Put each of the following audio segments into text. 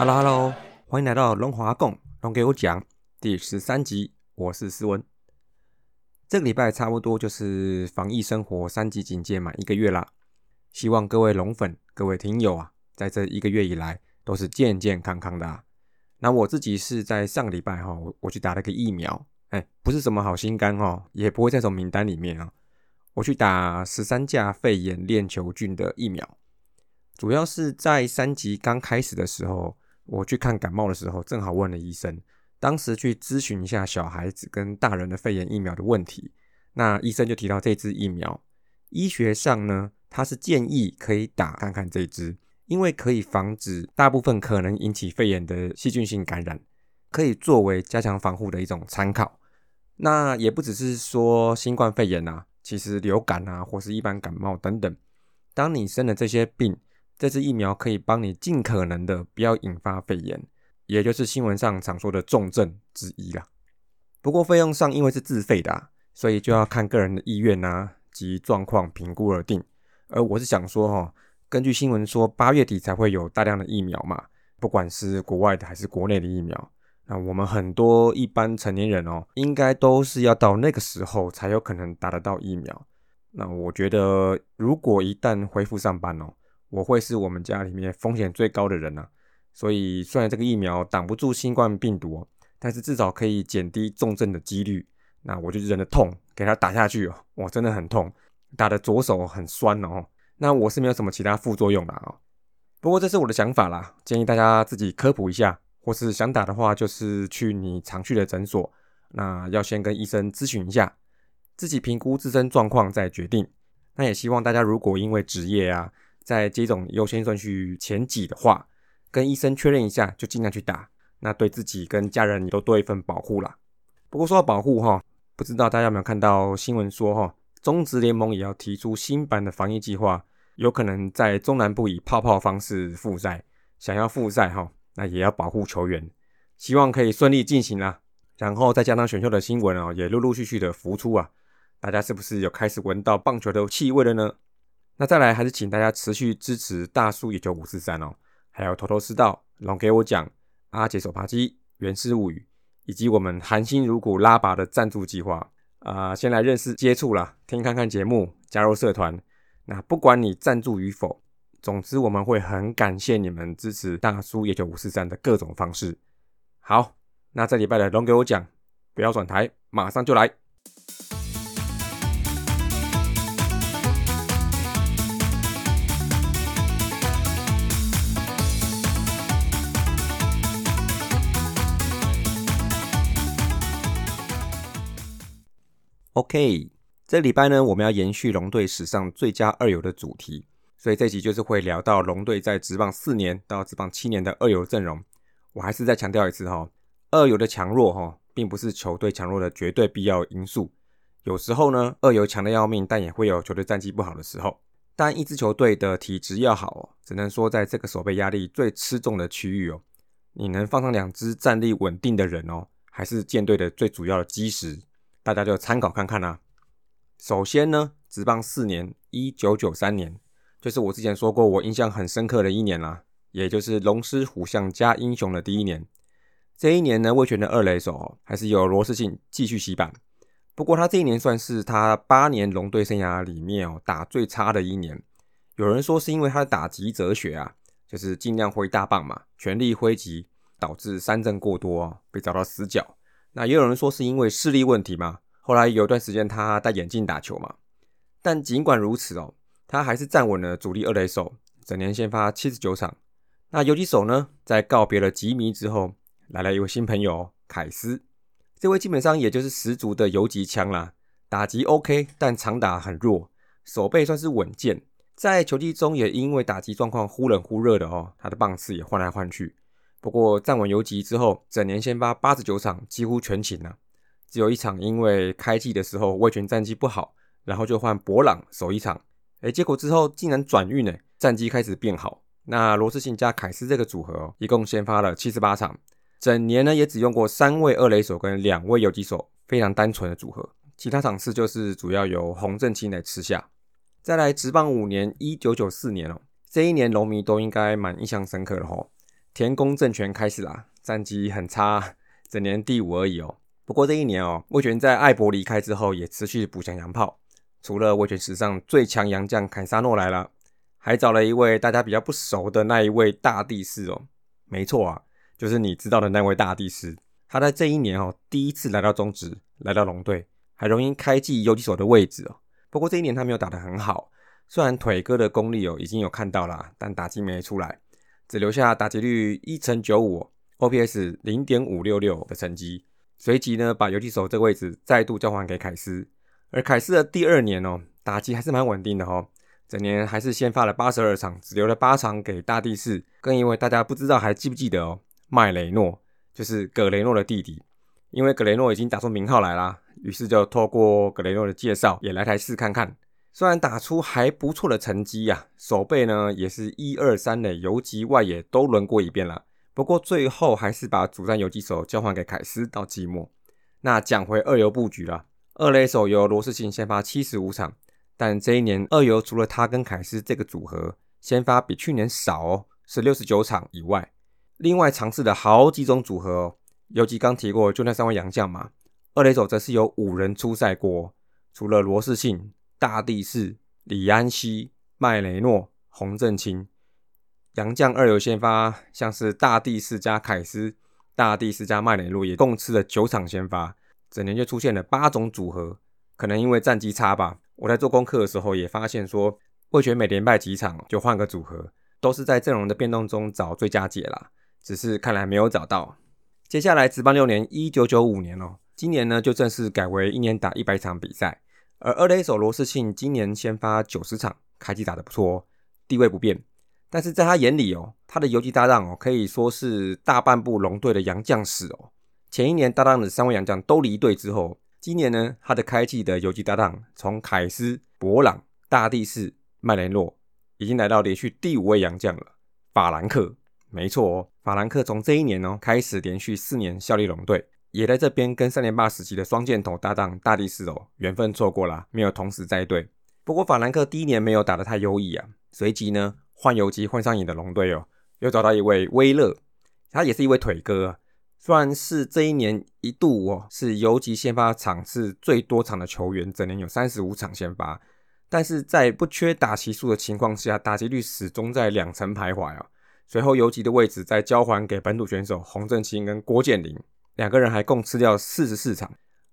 Hello Hello，欢迎来到龙华共龙给我讲第十三集，我是思文。这个礼拜差不多就是防疫生活三级警戒满一个月啦，希望各位龙粉、各位听友啊，在这一个月以来都是健健康康的啊。那我自己是在上个礼拜哈，我我去打了个疫苗，哎，不是什么好心肝哦，也不会在什么名单里面啊。我去打十三价肺炎链球菌的疫苗，主要是在三级刚开始的时候。我去看感冒的时候，正好问了医生，当时去咨询一下小孩子跟大人的肺炎疫苗的问题。那医生就提到这支疫苗，医学上呢，他是建议可以打看看这支，因为可以防止大部分可能引起肺炎的细菌性感染，可以作为加强防护的一种参考。那也不只是说新冠肺炎啊，其实流感啊，或是一般感冒等等，当你生了这些病。这支疫苗可以帮你尽可能的不要引发肺炎，也就是新闻上常说的重症之一啦。不过费用上因为是自费的，所以就要看个人的意愿啊及状况评估而定。而我是想说哈，根据新闻说八月底才会有大量的疫苗嘛，不管是国外的还是国内的疫苗，那我们很多一般成年人哦，应该都是要到那个时候才有可能打得到疫苗。那我觉得如果一旦恢复上班哦。我会是我们家里面风险最高的人呐，所以虽然这个疫苗挡不住新冠病毒，但是至少可以减低重症的几率。那我就忍着痛给他打下去哦，哇，真的很痛，打的左手很酸哦。那我是没有什么其他副作用的啊，不过这是我的想法啦，建议大家自己科普一下，或是想打的话，就是去你常去的诊所，那要先跟医生咨询一下，自己评估自身状况再决定。那也希望大家如果因为职业啊。在接种优先顺序前几的话，跟医生确认一下，就尽量去打。那对自己跟家人都多一份保护啦。不过说到保护哈，不知道大家有没有看到新闻说哈，中职联盟也要提出新版的防疫计划，有可能在中南部以泡泡方式复赛。想要复赛哈，那也要保护球员，希望可以顺利进行啦。然后再加上选秀的新闻哦，也陆陆续续的浮出啊，大家是不是有开始闻到棒球的气味了呢？那再来还是请大家持续支持大叔一九五四三哦，还有头头是道、龙给我讲、阿杰手扒鸡、原始物语，以及我们含辛茹苦拉拔的赞助计划啊，先来认识接触啦，听看看节目，加入社团。那不管你赞助与否，总之我们会很感谢你们支持大叔一九五四三的各种方式。好，那这礼拜的龙给我讲，不要转台，马上就来。OK，这礼拜呢，我们要延续龙队史上最佳二游的主题，所以这集就是会聊到龙队在职棒四年到职棒七年的二游阵容。我还是再强调一次哈，二游的强弱哈，并不是球队强弱的绝对必要因素。有时候呢，二游强的要命，但也会有球队战绩不好的时候。但一支球队的体质要好哦，只能说在这个守备压力最吃重的区域哦，你能放上两支战力稳定的人哦，还是舰队的最主要的基石。大家就参考看看啦。首先呢，职棒四年，一九九三年，就是我之前说过我印象很深刻的一年啦，也就是龙狮虎象加英雄的第一年。这一年呢，魏权的二垒手还是由罗世信继续洗板。不过他这一年算是他八年龙队生涯里面哦打最差的一年。有人说是因为他的打击哲学啊，就是尽量挥大棒嘛，全力挥击，导致三振过多啊，被找到死角。那也有人说是因为视力问题嘛，后来有段时间他戴眼镜打球嘛。但尽管如此哦，他还是站稳了主力二垒手，整年先发七十九场。那游击手呢，在告别了吉米之后，来了一位新朋友凯斯。这位基本上也就是十足的游击枪啦，打击 OK，但长打很弱，手背算是稳健。在球季中也因为打击状况忽冷忽热的哦，他的棒次也换来换去。不过站稳游击之后，整年先发八十九场，几乎全勤了。只有一场因为开季的时候卫权战绩不好，然后就换博朗守一场。哎，结果之后竟然转运呢，战绩开始变好。那罗斯信加凯斯这个组合，一共先发了七十八场，整年呢也只用过三位二垒手跟两位游击手，非常单纯的组合。其他场次就是主要由洪正清来吃下。再来，职棒五年，一九九四年哦，这一年龙迷都应该蛮印象深刻的吼。田宫政权开始啦，战绩很差，整年第五而已哦。不过这一年哦，魏权在艾博离开之后，也持续补强洋炮。除了魏权史上最强洋将凯撒诺来了，还找了一位大家比较不熟的那一位大帝师哦。没错啊，就是你知道的那位大帝师。他在这一年哦，第一次来到中职，来到龙队，还容易开季游击手的位置哦。不过这一年他没有打得很好，虽然腿哥的功力哦已经有看到了，但打击没出来，只留下打击率一成九五，OPS 零点五六六的成绩。随即呢，把游击手这个位置再度交还给凯斯。而凯斯的第二年哦，打击还是蛮稳定的哦，整年还是先发了八十二场，只留了八场给大地士。更因为大家不知道还记不记得哦，麦雷诺。就是葛雷诺的弟弟，因为葛雷诺已经打出名号来啦，于是就透过葛雷诺的介绍，也来台试看看。虽然打出还不错的成绩呀，守备呢也是一二三垒游击外野都轮过一遍了。不过最后还是把主战游击手交还给凯斯到季末。那讲回二游布局了，二垒手由罗世信先发七十五场，但这一年二游除了他跟凯斯这个组合先发比去年少哦，是六十九场以外。另外尝试了好几种组合哦，尤其刚提过就那三位洋将嘛，二垒手则是有五人出赛过，除了罗世信、大地士、李安熙、麦雷诺、洪正清，杨将二游先发像是大地士加凯斯、大地士加麦雷诺也共吃了九场先发，整年就出现了八种组合，可能因为战绩差吧。我在做功课的时候也发现说，魏权每连败几场就换个组合，都是在阵容的变动中找最佳解啦。只是看来没有找到。接下来值班六年，一九九五年哦，今年呢就正式改为一年打一百场比赛。而二垒手罗世庆今年先发九十场，开机打得不错哦，地位不变。但是在他眼里哦，他的游击搭档哦可以说是大半部龙队的洋将史哦。前一年搭档的三位洋将都离队之后，今年呢他的开季的游击搭档从凯斯、博朗、大地士、麦雷诺，已经来到连续第五位洋将了，法兰克。没错哦，法兰克从这一年哦开始连续四年效力龙队，也在这边跟三连霸时期的双箭头搭档大力士哦缘分错过了，没有同时在队。不过法兰克第一年没有打得太优异啊，随即呢换游击换上瘾的龙队哦，又找到一位威勒，他也是一位腿哥，虽然是这一年一度哦是游击先发场次最多场的球员，整年有三十五场先发，但是在不缺打席数的情况下，打击率始终在两成徘徊啊。随后游击的位置再交还给本土选手洪正清跟郭建林，两个人还共吃掉四十四场。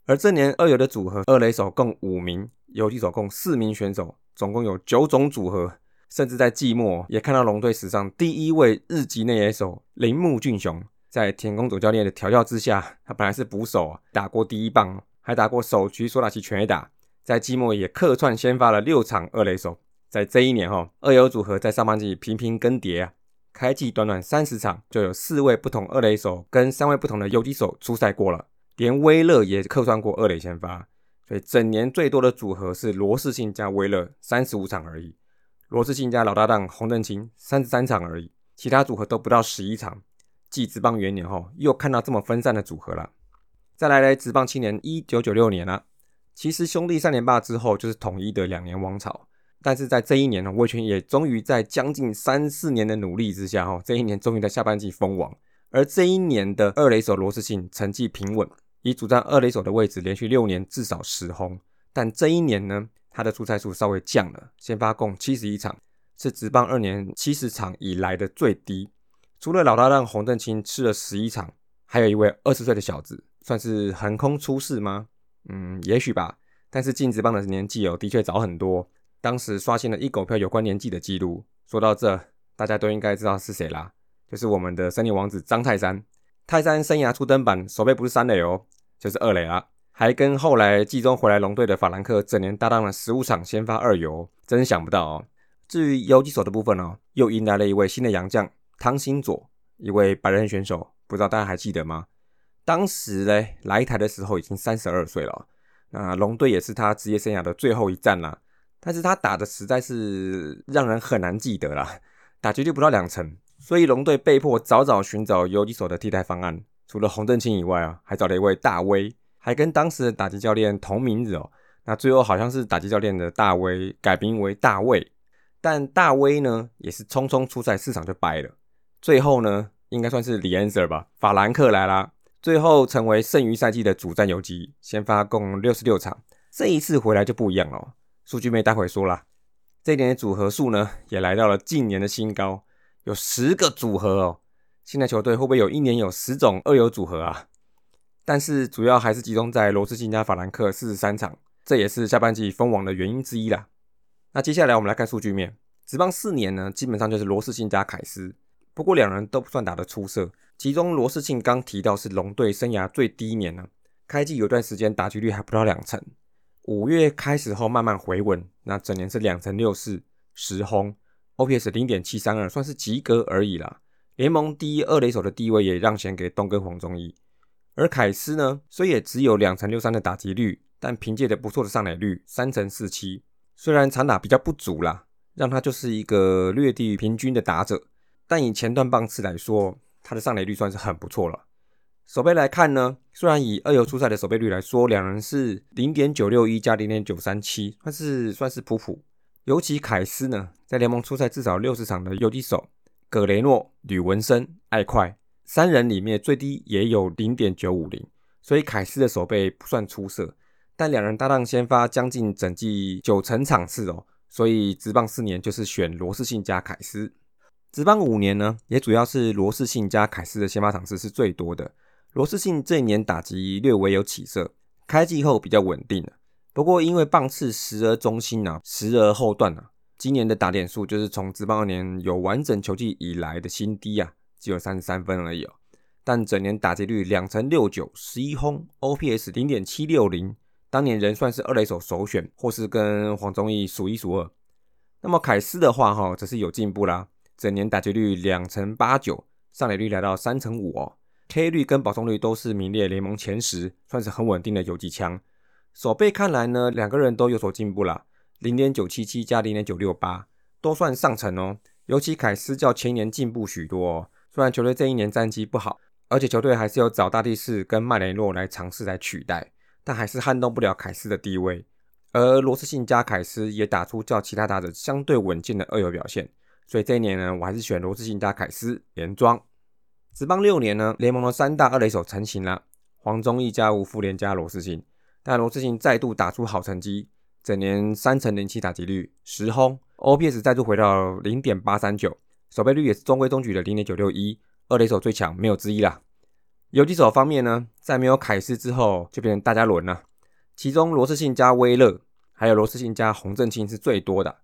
而这年二游的组合，二垒手共五名，游击手共四名选手，总共有九种组合。甚至在季末也看到龙队史上第一位日籍内野手铃木俊雄，在田宫主教练的调教之下，他本来是捕手，打过第一棒，还打过首局索打期全垒打，在季末也客串先发了六场二垒手。在这一年哈，二游组合在上半季频频更迭啊。开季短短三十场，就有四位不同二垒手跟三位不同的游击手出赛过了，连威勒也客串过二垒先发，所以整年最多的组合是罗世信加威勒三十五场而已，罗世信加老搭档洪振清三十三场而已，其他组合都不到十一场。继职棒元年后，又看到这么分散的组合了。再来来职棒七年一九九六年了，其实兄弟三连霸之后就是统一的两年王朝。但是在这一年呢，魏权也终于在将近三四年的努力之下，哈，这一年终于在下半季封王。而这一年的二垒手罗世信成绩平稳，以主战二垒手的位置连续六年至少十轰。但这一年呢，他的出赛数稍微降了，先发共七十一场，是职棒二年七十场以来的最低。除了老大让洪振清吃了十一场，还有一位二十岁的小子，算是横空出世吗？嗯，也许吧。但是进职棒的年纪哦，的确早很多。当时刷新了一狗票有关年纪的记录。说到这，大家都应该知道是谁啦，就是我们的森林王子张泰山。泰山生涯初登板，手背不是三垒哦，就是二垒啦。还跟后来季中回来龙队的法兰克整年搭档了十五场先发二游，真想不到哦。至于游击手的部分哦，又迎来了一位新的洋将汤新佐，一位白人选手，不知道大家还记得吗？当时嘞来台的时候已经三十二岁了，那龙队也是他职业生涯的最后一战啦。但是他打的实在是让人很难记得啦，打击率不到两成，所以龙队被迫早早寻找游击手的替代方案。除了洪振清以外啊，还找了一位大威，还跟当时的打击教练同名字哦。那最后好像是打击教练的大威改名为大卫，但大威呢也是匆匆出赛四场就掰了。最后呢，应该算是李安 Sir 吧。法兰克来啦，最后成为剩余赛季的主战游击，先发共六十六场。这一次回来就不一样了，数据妹待会说啦。这一年的组合数呢，也来到了近年的新高，有十个组合哦。现在球队会不会有一年有十种二游组合啊？但是主要还是集中在罗斯信加法兰克四十三场，这也是下半季封王的原因之一啦。那接下来我们来看数据面，职棒四年呢，基本上就是罗斯信加凯斯，不过两人都不算打得出色。其中罗斯信刚提到是龙队生涯最低年呢，开季有段时间打击率还不到两成。五月开始后慢慢回稳，那整年是两成六四十轰，OPS 零点七三二，算是及格而已啦。联盟第一二垒手的地位也让贤给东哥黄忠义。而凯斯呢，虽也只有两成六三的打击率，但凭借着不错的上垒率三成四七，虽然长打比较不足啦，让他就是一个略低于平均的打者，但以前段棒次来说，他的上垒率算是很不错了。守备来看呢，虽然以二游出赛的守备率来说，两人是零点九六一加零点九三七，算是算是普普。尤其凯斯呢，在联盟出赛至少六十场的游击手，葛雷诺、吕文生、艾快三人里面最低也有零点九五零，所以凯斯的守备不算出色。但两人搭档先发将近整季九成场次哦，所以职棒四年就是选罗斯信加凯斯。职棒五年呢，也主要是罗斯信加凯斯的先发场次是最多的。罗斯信这一年打击略微有起色，开季后比较稳定了。不过因为棒次时而中心啊，时而后段啊，今年的打点数就是从职棒年有完整球季以来的新低啊，只有三十三分而已哦。但整年打击率两成六九，十一轰，OPS 零点七六零，当年仍算是二垒手首选，或是跟黄宗义数一数二。那么凯斯的话哈，则是有进步啦，整年打击率两成八九，上垒率来到三成五哦。K 率跟保送率都是名列联盟前十，算是很稳定的游击枪。手背看来呢，两个人都有所进步啦，零点九七七加零点九六八，都算上乘哦。尤其凯斯较前年进步许多哦。虽然球队这一年战绩不好，而且球队还是有找大力士跟麦雷诺来尝试来取代，但还是撼动不了凯斯的地位。而罗斯信加凯斯也打出较其他打者相对稳健的二游表现，所以这一年呢，我还是选罗斯信加凯斯连庄。职棒六年呢，联盟的三大二垒手成型了，黄忠义加吴富连加罗斯信，但罗斯信再度打出好成绩，整年三成零七打击率，十轰，OPS 再度回到零点八三九，守备率也是中规中矩的零点九六一，二垒手最强没有之一啦。游击手方面呢，在没有凯斯之后，就变成大家轮了，其中罗斯信加威勒，还有罗斯信加洪正清是最多的，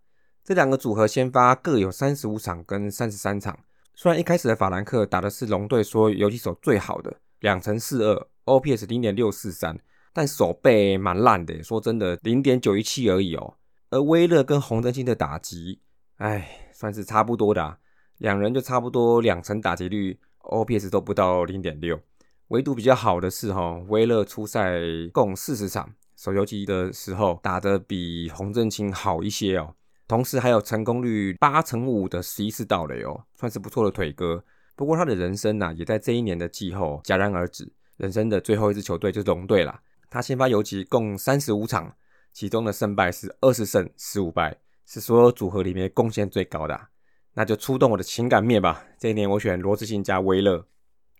这两个组合先发各有三十五场跟三十三场。虽然一开始的法兰克打的是龙队说游击手最好的两成四二，OPS 零点六四三，但手背蛮烂的，说真的零点九一七而已哦。而威勒跟洪正清的打击，哎，算是差不多的，两人就差不多两成打击率，OPS 都不到零点六。唯独比较好的是哈，威勒出赛共四十场，守游击的时候打得比洪正清好一些哦。同时还有成功率八成五的十一次盗垒哦，算是不错的腿哥。不过他的人生呐，也在这一年的季后戛然而止。人生的最后一支球队就是龙队啦。他先发游击共三十五场，其中的胜败是二十胜十五败，是所有组合里面贡献最高的。那就出动我的情感面吧。这一年我选罗志信加威勒。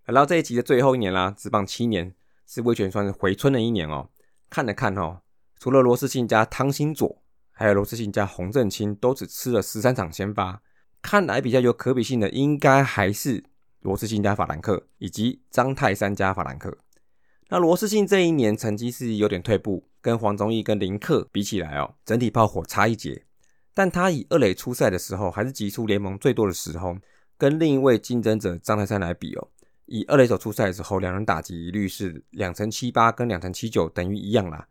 来到这一集的最后一年啦，职棒七年是威权算是回春的一年哦。看了看哦，除了罗志信加汤新佐。还有罗斯信加洪正清都只吃了十三场先发，看来比较有可比性的应该还是罗斯信加法兰克以及张泰山加法兰克。那罗斯信这一年成绩是有点退步，跟黄宗义跟林克比起来哦，整体炮火差一截。但他以二垒出赛的时候，还是挤出联盟最多的时候，跟另一位竞争者张泰山来比哦，以二垒手出赛的时候，两人打击率是两成七八跟两成七九，等于一样啦。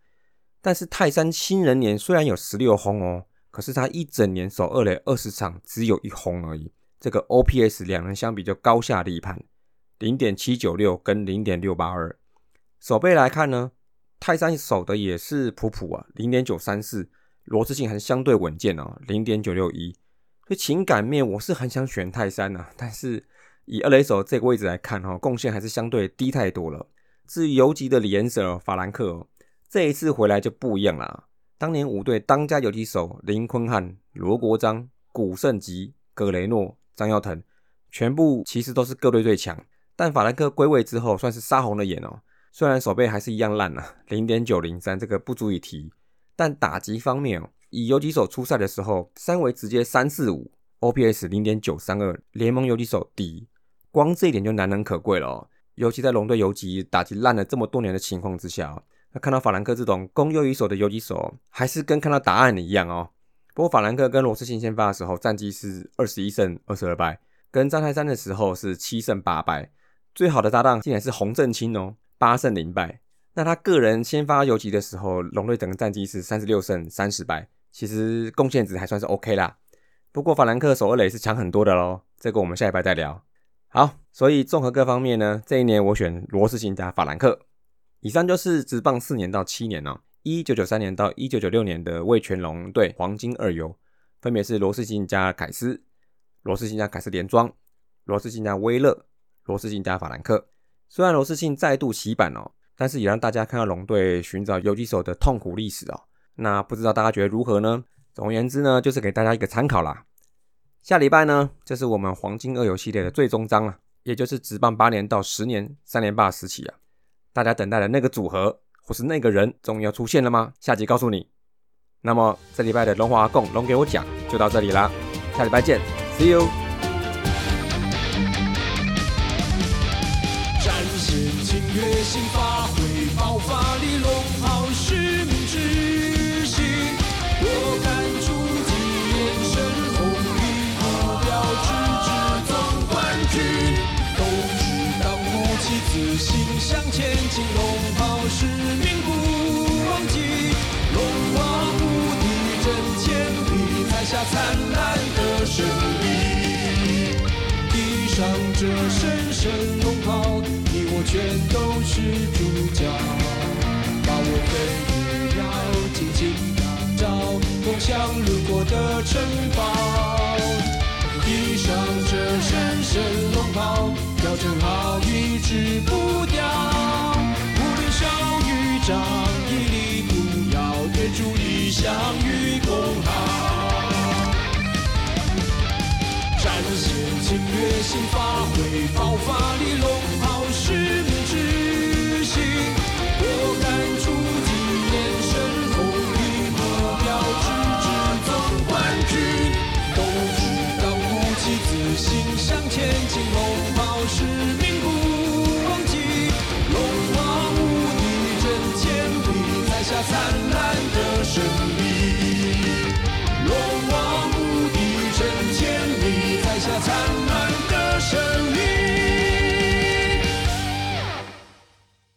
但是泰山新人年虽然有十六轰哦，可是他一整年守二垒二十场只有一轰而已。这个 OPS 两人相比就高下立判，零点七九六跟零点六八二。守备来看呢，泰山守的也是普普啊，零点九三四。罗志信还是相对稳健哦，零点九六一。所以情感面我是很想选泰山呐，但是以二垒手这个位置来看哈，贡献还是相对低太多了。至于游击的李延舍法兰克哦。这一次回来就不一样了。当年五队当家游击手林坤汉、罗国璋、古圣吉、葛雷诺、张耀腾，全部其实都是各队最强。但法兰克归位之后，算是杀红了眼哦。虽然手背还是一样烂啊，零点九零三，这个不足以提。但打击方面哦，以游击手出赛的时候，三围直接三四五，OPS 零点九三二，联盟游击手第一。光这一点就难能可贵了哦。尤其在龙队游击打击烂了这么多年的情况之下，那看到法兰克这种攻右一手的游击手，还是跟看到答案一样哦。不过法兰克跟罗斯信先发的时候，战绩是二十一胜二十二败，跟张泰山的时候是七胜八败，最好的搭档竟然是洪振清哦。八胜零败，那他个人先发游击的时候，龙队整个战绩是三十六胜三十败，其实贡献值还算是 OK 啦。不过法兰克守二垒是强很多的喽，这个我们下一拜再聊。好，所以综合各方面呢，这一年我选罗斯信加法兰克。以上就是职棒四年到七年哦，一九九三年到一九九六年的味全龙队黄金二游，分别是罗世信加凯斯、罗世信加凯斯连庄、罗世信加威勒、罗世信加法兰克。虽然罗世信再度洗版哦，但是也让大家看到龙队寻找游击手的痛苦历史哦。那不知道大家觉得如何呢？总而言之呢，就是给大家一个参考啦。下礼拜呢，这是我们黄金二游系列的最终章了，也就是直棒八年到十年三连霸时期啊。大家等待的那个组合或是那个人终于要出现了吗？下集告诉你。那么这礼拜的龙华共龙给我讲就到这里啦，下礼拜见，See you。决心发挥爆发力，龙灿烂的胜利。披上这神圣龙袍。你我全都是主角，把我们也要紧紧打造，梦想路过的城堡。披上这神圣龙袍，要正好一直不掉。无论小与长，屹立不摇，对主理想与共好。展现侵略性，发挥爆发。